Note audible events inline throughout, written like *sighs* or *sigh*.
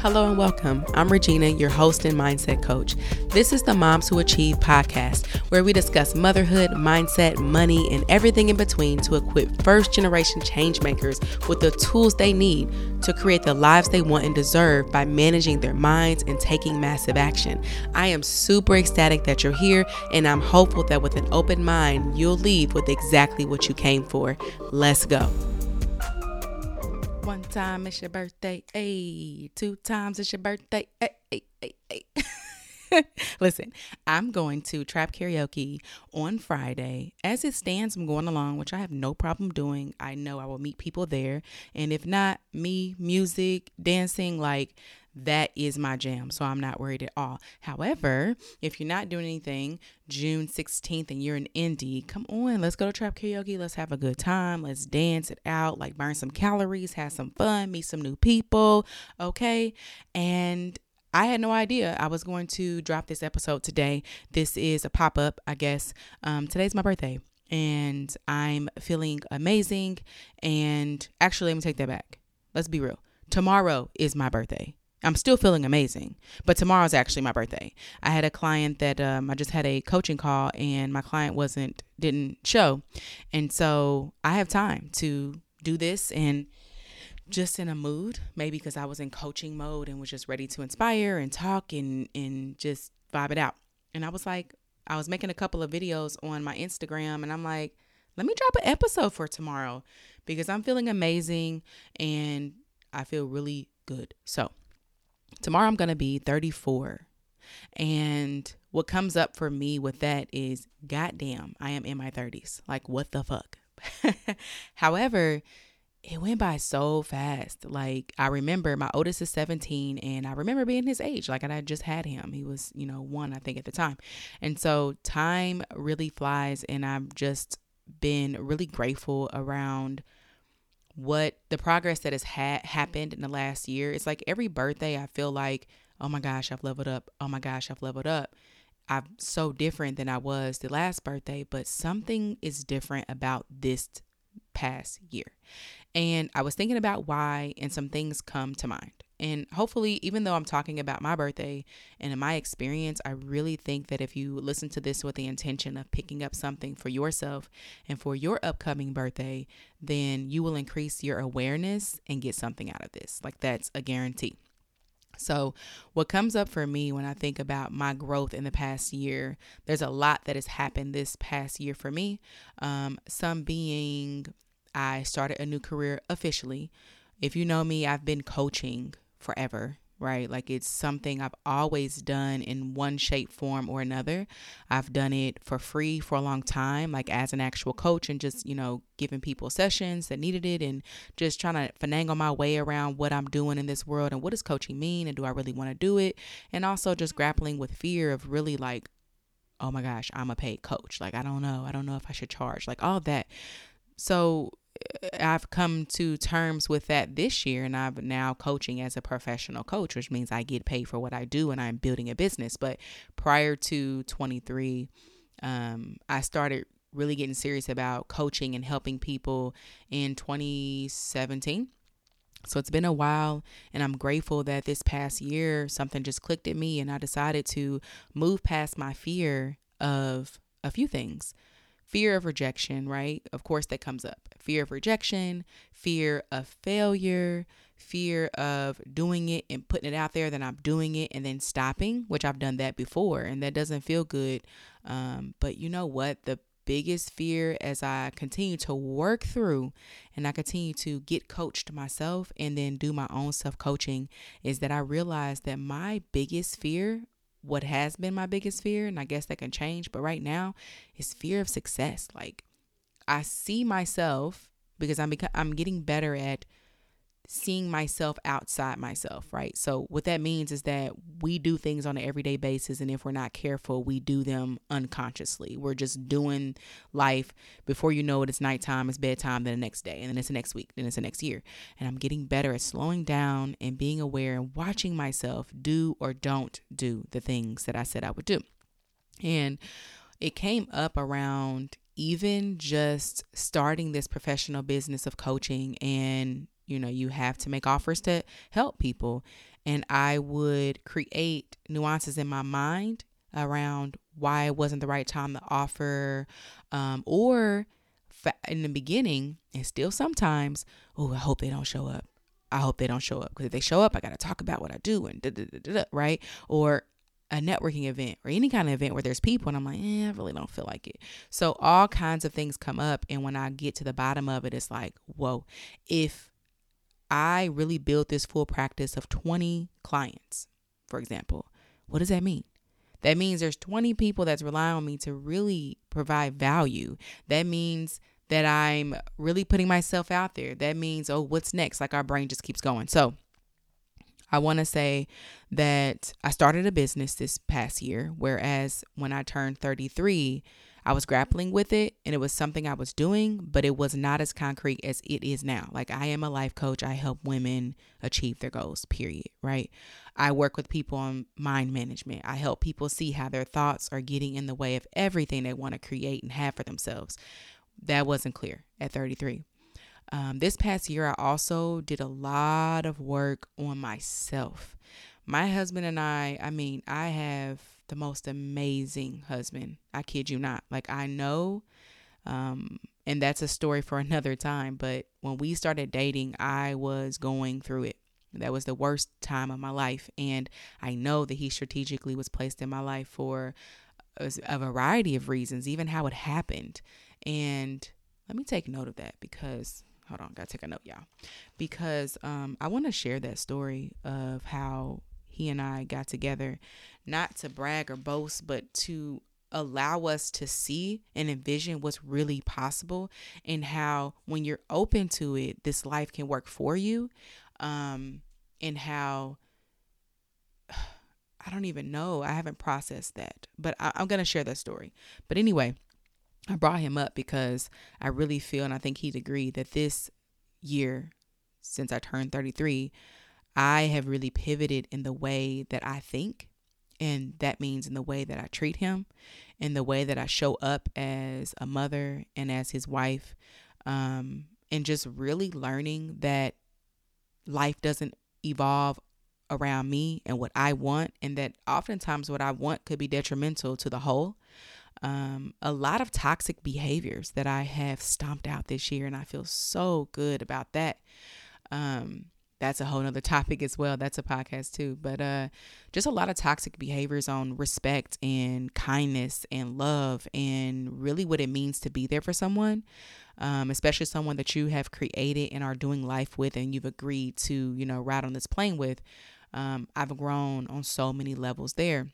Hello and welcome. I'm Regina, your host and mindset coach. This is the Moms Who Achieve podcast, where we discuss motherhood, mindset, money, and everything in between to equip first generation change makers with the tools they need to create the lives they want and deserve by managing their minds and taking massive action. I am super ecstatic that you're here, and I'm hopeful that with an open mind, you'll leave with exactly what you came for. Let's go. One time it's your birthday, hey. Two times it's your birthday, hey, hey, hey. Listen, I'm going to trap karaoke on Friday. As it stands, I'm going along, which I have no problem doing. I know I will meet people there. And if not, me, music, dancing, like that is my jam. So I'm not worried at all. However, if you're not doing anything June 16th and you're in Indy, come on, let's go to Trap Karaoke. Let's have a good time. Let's dance it out, like burn some calories, have some fun, meet some new people. Okay. And I had no idea I was going to drop this episode today. This is a pop up, I guess. Um, today's my birthday and I'm feeling amazing. And actually, let me take that back. Let's be real. Tomorrow is my birthday. I'm still feeling amazing, but tomorrow's actually my birthday. I had a client that um, I just had a coaching call, and my client wasn't didn't show, and so I have time to do this and just in a mood, maybe because I was in coaching mode and was just ready to inspire and talk and and just vibe it out. And I was like, I was making a couple of videos on my Instagram, and I'm like, let me drop an episode for tomorrow because I'm feeling amazing and I feel really good. So tomorrow I'm going to be 34. And what comes up for me with that is, goddamn, I am in my 30s. Like, what the fuck? *laughs* However, it went by so fast. Like, I remember my oldest is 17, and I remember being his age. Like, I just had him. He was, you know, one, I think, at the time. And so time really flies, and I've just been really grateful around what the progress that has ha- happened in the last year. It's like every birthday, I feel like, oh my gosh, I've leveled up. Oh my gosh, I've leveled up. I'm so different than I was the last birthday, but something is different about this past year. And I was thinking about why, and some things come to mind. And hopefully, even though I'm talking about my birthday and in my experience, I really think that if you listen to this with the intention of picking up something for yourself and for your upcoming birthday, then you will increase your awareness and get something out of this. Like, that's a guarantee. So, what comes up for me when I think about my growth in the past year, there's a lot that has happened this past year for me. Um, some being I started a new career officially. If you know me, I've been coaching forever right? Like it's something I've always done in one shape, form, or another. I've done it for free for a long time, like as an actual coach, and just, you know, giving people sessions that needed it and just trying to finagle my way around what I'm doing in this world and what does coaching mean and do I really want to do it? And also just grappling with fear of really like, oh my gosh, I'm a paid coach. Like, I don't know. I don't know if I should charge, like all that. So I've come to terms with that this year, and I'm now coaching as a professional coach, which means I get paid for what I do and I'm building a business. But prior to 23, um, I started really getting serious about coaching and helping people in 2017. So it's been a while, and I'm grateful that this past year something just clicked at me, and I decided to move past my fear of a few things fear of rejection, right? Of course, that comes up. Fear of rejection, fear of failure, fear of doing it and putting it out there that I'm doing it and then stopping, which I've done that before and that doesn't feel good. Um, but you know what? The biggest fear as I continue to work through and I continue to get coached myself and then do my own self coaching is that I realize that my biggest fear what has been my biggest fear, and I guess that can change, but right now is fear of success. Like I see myself because I'm beca- I'm getting better at seeing myself outside myself, right? So what that means is that we do things on an everyday basis and if we're not careful, we do them unconsciously. We're just doing life before you know it it's nighttime, it's bedtime, then the next day, and then it's the next week, then it's the next year. And I'm getting better at slowing down and being aware and watching myself do or don't do the things that I said I would do. And it came up around even just starting this professional business of coaching and you know you have to make offers to help people and I would create nuances in my mind around why it wasn't the right time to offer, um, or in the beginning, and still sometimes, oh, I hope they don't show up. I hope they don't show up because if they show up, I got to talk about what I do and right? Or a networking event or any kind of event where there's people and I'm like, eh, I really don't feel like it. So all kinds of things come up. And when I get to the bottom of it, it's like, whoa, if I really built this full practice of 20 clients, for example, what does that mean? That means there's 20 people that's relying on me to really provide value. That means that I'm really putting myself out there. That means, oh, what's next? Like our brain just keeps going. So I want to say that I started a business this past year, whereas when I turned 33, I was grappling with it and it was something I was doing, but it was not as concrete as it is now. Like I am a life coach. I help women achieve their goals, period, right? I work with people on mind management. I help people see how their thoughts are getting in the way of everything they want to create and have for themselves. That wasn't clear at 33. Um, this past year, I also did a lot of work on myself. My husband and I, I mean, I have the most amazing husband. I kid you not. Like I know um and that's a story for *laughs* another time, but when we started dating, I was going through it. That was the worst time of my life and I know that he strategically was placed in my life for a variety of reasons, even how it happened. And let me take note of that because hold on, gotta take a note, y'all. Because um, I want to share that story of how he and I got together, not to brag or boast, but to allow us to see and envision what's really possible and how when you're open to it this life can work for you um and how *sighs* i don't even know i haven't processed that but I, i'm going to share that story but anyway i brought him up because i really feel and i think he'd agree that this year since i turned 33 I have really pivoted in the way that I think. And that means in the way that I treat him, in the way that I show up as a mother and as his wife, um, and just really learning that life doesn't evolve around me and what I want, and that oftentimes what I want could be detrimental to the whole. Um, a lot of toxic behaviors that I have stomped out this year, and I feel so good about that. Um, that's a whole nother *laughs* topic as well. That's a podcast too. But uh just a lot of toxic behaviors on respect and kindness and love and really what it means to be there for someone. Um, especially someone that you have created and are doing life with and you've agreed to, you know, ride on this plane with. Um, I've grown on so many levels there.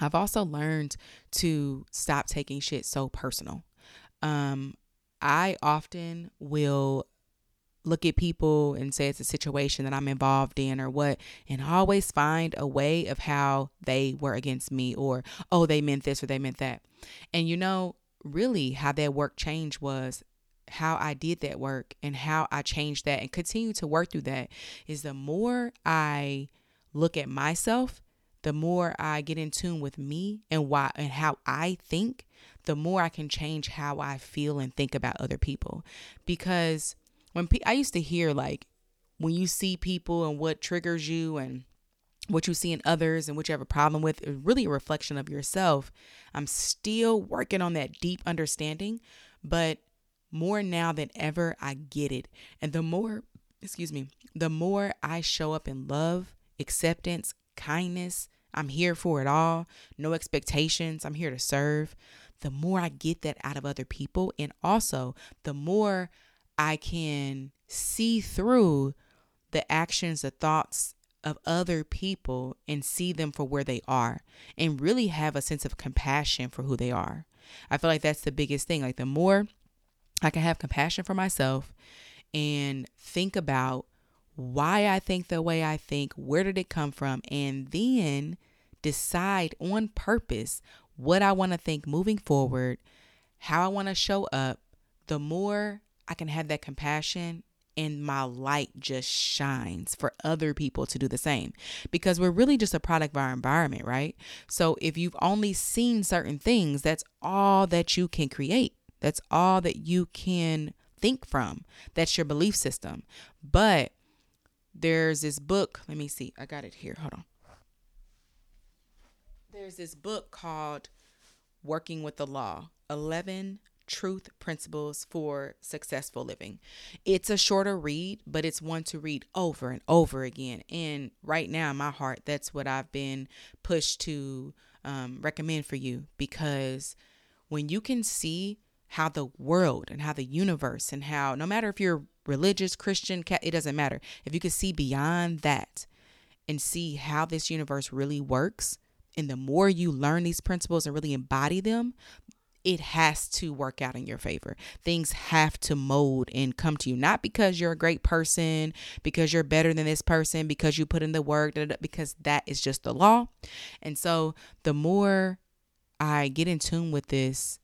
I've also learned to stop taking shit so personal. Um, I often will look at people and say it's a situation that I'm involved in or what, and always find a way of how they were against me or, oh, they meant this or they meant that. And you know, really how that work changed was how I did that work and how I changed that and continue to work through that is the more I look at myself, the more I get in tune with me and why and how I think, the more I can change how I feel and think about other people. Because when pe- I used to hear like when you see people and what triggers you and what you see in others and what you have a problem with is really a reflection of yourself. I'm still working on that deep understanding, but more now than ever, I get it. And the more, excuse me, the more I show up in love, acceptance, kindness, I'm here for it all, no expectations, I'm here to serve. The more I get that out of other people, and also the more I can see through the actions, the thoughts of other people and see them for where they are and really have a sense of compassion for who they are. I feel like that's the biggest thing. Like the more I can have compassion for myself and think about why I think the way I think, where did it come from, and then decide on purpose what I want to think moving forward, how I want to show up, the more I can have that compassion and my light just shines for other people to do the same because we're really just a product of our environment, right? So if you've only seen certain things, that's all that you can create. That's all that you can think from. That's your belief system. But there's this book. Let me see. I got it here. Hold on. There's this book called Working with the Law 11 Truth Principles for Successful Living. It's a shorter read, but it's one to read over and over again. And right now, in my heart, that's what I've been pushed to um, recommend for you because when you can see how the world and how the universe and how no matter if you're religious, Christian, it doesn't matter. If you can see beyond that and see how this universe really works, and the more you learn these principles and really embody them, it has to work out in your favor. Things have to mold and come to you, not because you're a great person, because you're better than this person, because you put in the work, because that is just the law. And so the more I get in tune with this,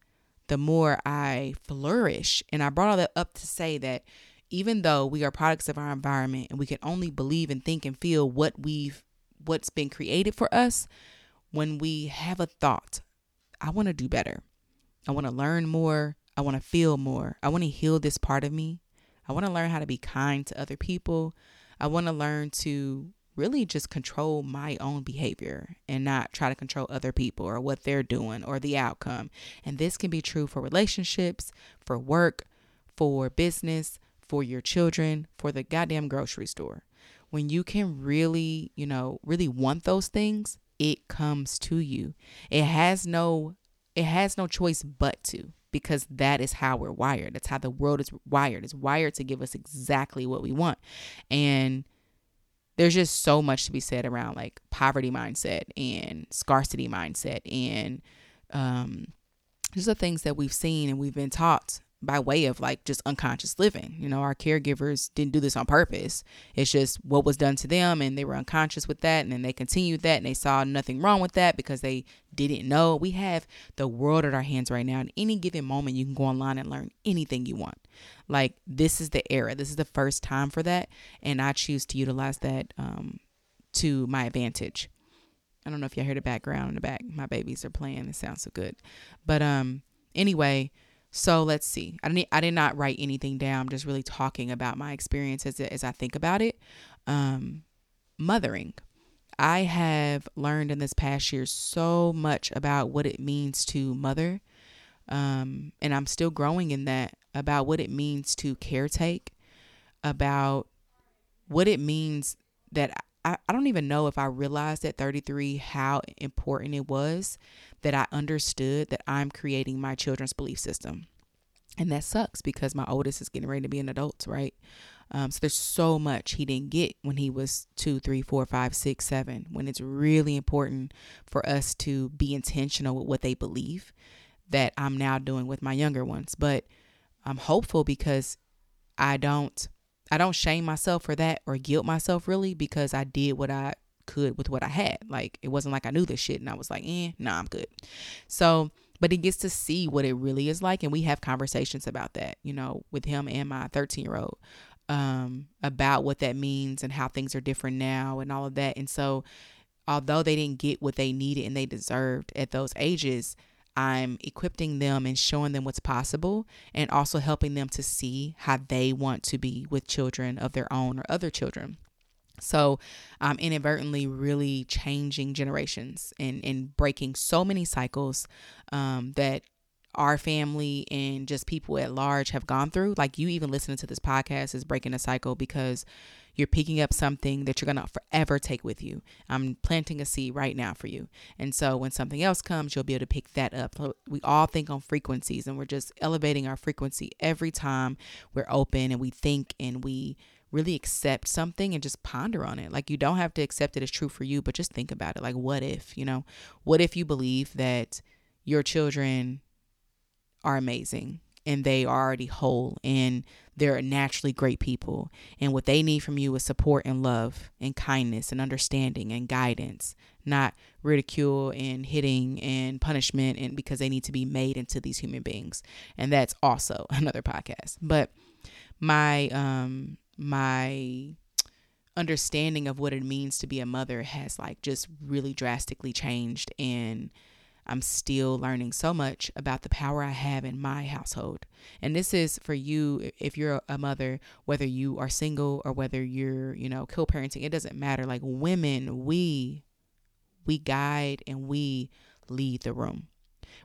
the more I flourish. And I brought all that up to say that even though we are products of our environment and we can only believe and think and feel what we've what's been created for us, when we have a thought, I want to do better. I want to learn more. I want to feel more. I want to heal this part of me. I want to learn how to be kind to other people. I want to learn to really just control my own behavior and not try to control other people or what they're doing or the outcome. And this can be true for relationships, for work, for business, for your children, for the goddamn grocery store. When you can really, you know, really want those things, it comes to you. It has no it has no choice but to because that is how we're wired. That's how the world is wired. It's wired to give us exactly what we want. And there's just so much to be said around like poverty mindset and scarcity mindset and um just the things that we've seen and we've been taught by way of like just unconscious living. You know, our caregivers didn't do this on purpose. It's just what was done to them and they were unconscious with that and then they continued that and they saw nothing wrong with that because they didn't know. We have the world at our hands right now. At any given moment you can go online and learn anything you want. Like this is the era. This is the first time for that and I choose to utilize that um to my advantage. I don't know if y'all hear the background in the back. My babies are playing. It sounds so good. But um anyway, so let's see. I didn't I did not write anything down. I'm just really talking about my experience as, as I think about it. Um, mothering. I have learned in this past year so much about what it means to mother. Um, and I'm still growing in that about what it means to caretake, about what it means that I, I don't even know if I realized at 33 how important it was that I understood that I'm creating my children's belief system. And that sucks because my oldest is getting ready to be an adult, right? Um, so there's so much he didn't get when he was two, three, four, five, six, seven. When it's really important for us to be intentional with what they believe, that I'm now doing with my younger ones. But I'm hopeful because I don't I don't shame myself for that or guilt myself really because I did what I could with what I had. Like it wasn't like I knew this shit and I was like, eh, nah, I'm good. So, but he gets to see what it really is like, and we have conversations about that, you know, with him and my 13 year old, um, about what that means and how things are different now and all of that. And so, although they didn't get what they needed and they deserved at those ages, I'm equipping them and showing them what's possible and also helping them to see how they want to be with children of their own or other children. So I'm um, inadvertently really changing generations and, and breaking so many cycles um, that our family and just people at large have gone through. Like you even listening to this podcast is breaking a cycle because you're picking up something that you're going to forever take with you. I'm planting a seed right now for you. And so when something else comes, you'll be able to pick that up. We all think on frequencies and we're just elevating our frequency every time we're open and we think and we really accept something and just ponder on it. Like you don't have to accept it as true for you, but just think about it. Like what if, you know, what if you believe that your children are amazing and they are already whole and they're naturally great people. And what they need from you is support and love and kindness and understanding and guidance not ridicule and hitting and punishment and because they need to be made into these human beings. And that's also *laughs* another podcast. But my um my understanding of what it means to be a mother has like just really drastically changed and I'm still learning so much about the power I have in my household. And this is for you if you're a mother, whether you are single or whether you're, you know, co-parenting, it doesn't matter. Like women, we we guide and we lead the room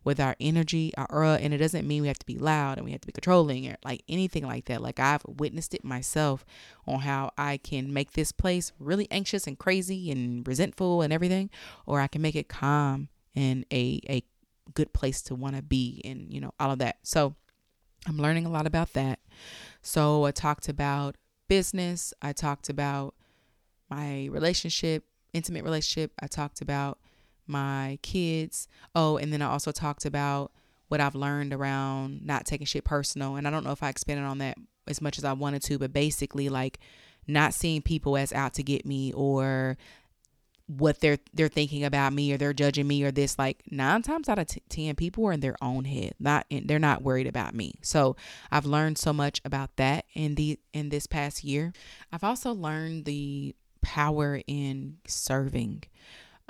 with our energy, our aura, and it doesn't mean we have to be loud and we have to be controlling or like anything like that. Like I've witnessed it myself on how I can make this place really anxious and crazy and resentful and everything, or I can make it calm and a a good place to want to be and you know all of that. So I'm learning a lot about that. So I talked about business, I talked about my relationship, intimate relationship, I talked about my kids. Oh, and then I also talked about what I've learned around not taking shit personal. And I don't know if I expanded on that as much as I wanted to, but basically like not seeing people as out to get me or what they're they're thinking about me or they're judging me or this like nine times out of t- 10 people are in their own head not in, they're not worried about me so i've learned so much about that in the in this past year i've also learned the power in serving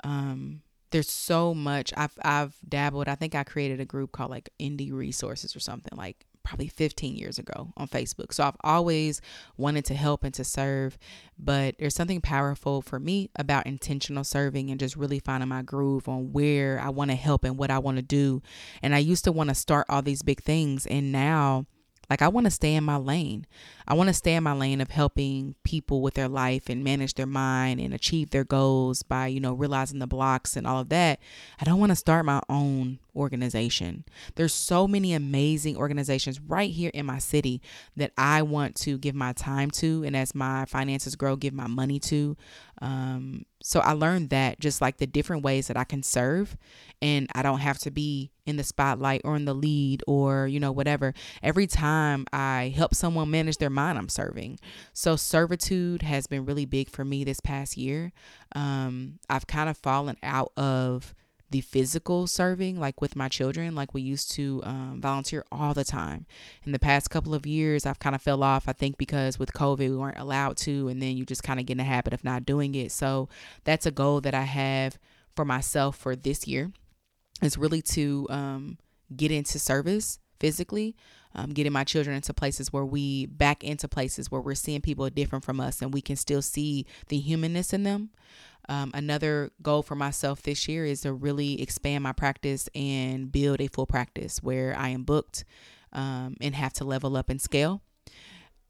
um there's so much I've I've dabbled. I think I created a group called like Indie Resources or something like probably 15 years ago on Facebook. So I've always wanted to help and to serve, but there's something powerful for me about intentional serving and just really finding my groove on where I want to help and what I want to do. And I used to want to start all these big things and now like, I want to stay in my lane. I want to stay in my lane of helping people with their life and manage their mind and achieve their goals by, you know, realizing the blocks and all of that. I don't want to start my own organization. There's so many amazing organizations right here in my city that I want to give my time to and as my finances grow, give my money to. Um, so I learned that just like the different ways that I can serve and I don't have to be in the spotlight or in the lead or, you know, whatever. Every time I help someone manage their mind, I'm serving. So servitude has been really big for me this past year. Um, I've kind of fallen out of the physical serving, like with my children, like we used to um, volunteer all the time. In the past couple of years, I've kind of fell off, I think, because with COVID, we weren't allowed to, and then you just kind of get in the habit of not doing it. So that's a goal that I have for myself for this year is really to um, get into service physically, um, getting my children into places where we back into places where we're seeing people different from us and we can still see the humanness in them. Um, another goal for myself this year is to really expand my practice and build a full practice where I am booked um, and have to level up and scale.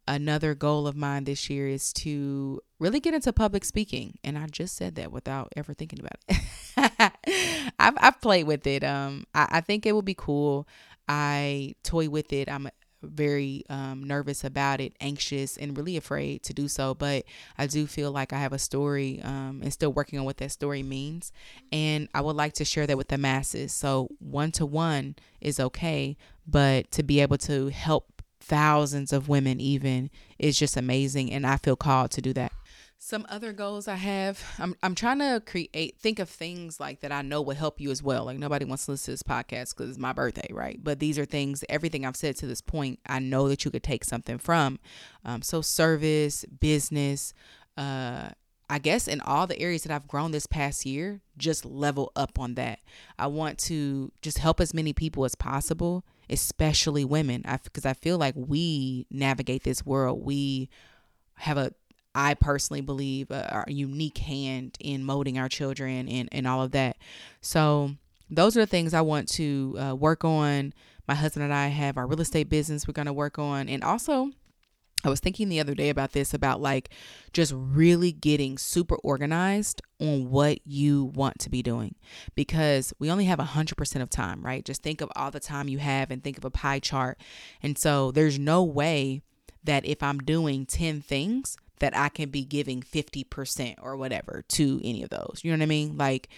Another goal of mine this year is to really get into public speaking. And I just said that without ever thinking about it. *laughs* *laughs* I've, I've played with it. Um, I, I think it would be cool. I toy with it. I'm very um, nervous about it, anxious, and really afraid to do so. But I do feel like I have a story um, and still working on what that story means. And I would like to share that with the masses. So one to one is okay, but to be able to help thousands of women even is just amazing. And I feel called to do that. Some other goals I have, I'm I'm trying to create think of things like that I know will help you as well. Like nobody wants to listen to this podcast because it's my birthday, right? But these are things, everything I've said to this point, I know that you could take something from. Um, so service, business, uh, I guess in all the areas that I've grown this past year, just level up on that. I want to just help as many people as possible, especially women, because I, I feel like we navigate this world. We have a I personally believe a, a unique hand in molding our children and, and all of that. So those are the things I want to uh, work on. My husband and I have our real estate business we're going to work on. And also, I was thinking the other day about this about like just really getting super organized on what you want to be doing because we only have 100% of time, right? Just think of all the time you have and think of a pie chart. And so there's no way that if I'm doing 10 things, that I can be giving 50% or whatever to any of those. You know what I mean? Like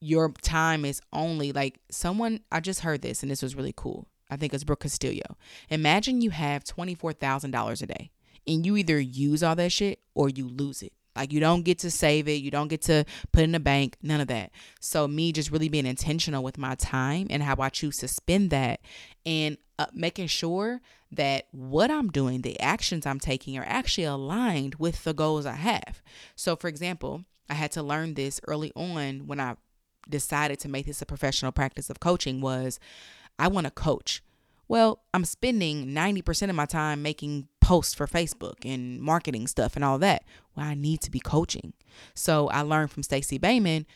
your time is only like someone I just heard this and this was really cool. I think it's Brooke Castillo. Imagine you have $24,000 a day and you either use all that shit or you lose it. Like you don't get to save it, you don't get to put in a bank, none of that. So me just really being intentional with my time and how I choose to spend that and uh, making sure that what I'm doing, the actions I'm taking are actually aligned with the goals I have. So, for example, I had to learn this early on when I decided to make this a professional practice of coaching was I want to coach. Well, I'm spending 90% of my time making posts for Facebook and marketing stuff and all that. Well, I need to be coaching. So I learned from Stacey Boehman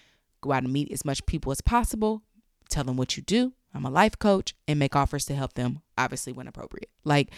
go out and meet as much people as possible, tell them what you do. I'm a life coach and make offers to help them, obviously, when appropriate. Like,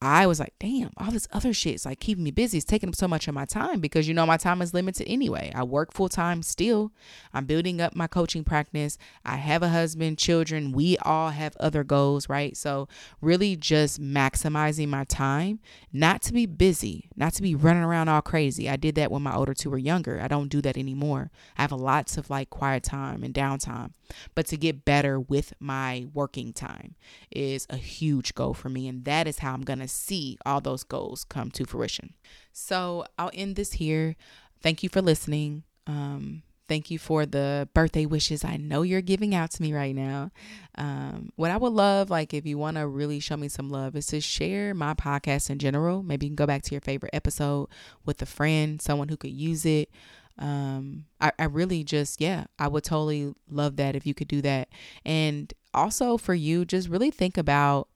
I was like, damn, all this other shit is like keeping me busy. It's taking up so much of my time because you know my time is limited anyway. I work full time still. I'm building up my coaching practice. I have a husband, children. We all have other goals, right? So, really just maximizing my time, not to be busy, not to be running around all crazy. I did that when my older two were younger. I don't do that anymore. I have lots of like quiet time and downtime. But to get better with my working time is a huge goal for me. And that is how I'm going to see all those goals come to fruition. So I'll end this here. Thank you for listening. Um, thank you for the birthday wishes I know you're giving out to me right now. Um, what I would love, like, if you want to really show me some love, is to share my podcast in general. Maybe you can go back to your favorite episode with a friend, someone who could use it um I, I really just yeah i would totally love that if you could do that and also for you just really think about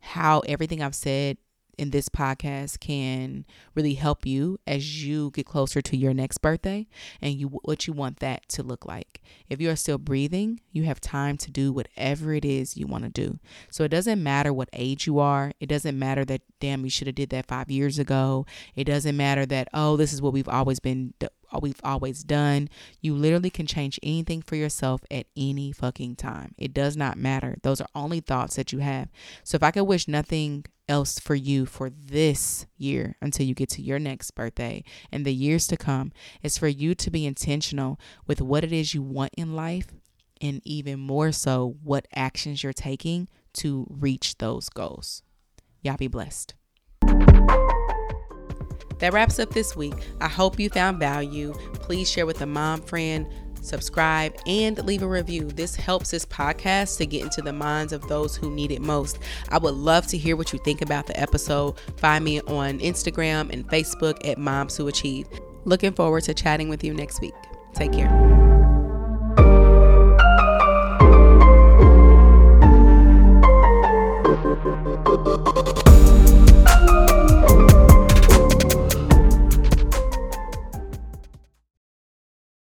how everything i've said in this podcast can really help you as you get closer to your next birthday and you what you want that to look like. If you are still breathing, you have time to do whatever it is you want to do. So it doesn't matter what age you are. It doesn't matter that damn you should have did that 5 years ago. It doesn't matter that oh this is what we've always been we've always done. You literally can change anything for yourself at any fucking time. It does not matter. Those are only thoughts that you have. So if I could wish nothing else for you for this year until you get to your next birthday and the years to come is for you to be intentional with what it is you want in life and even more so what actions you're taking to reach those goals. Y'all be blessed. That wraps up this week. I hope you found value. Please share with a mom friend, subscribe, and leave a review. This helps this podcast to get into the minds of those who need it most. I would love to hear what you think about the episode. Find me on Instagram and Facebook at Moms Who Achieve. Looking forward to chatting with you next week. Take care.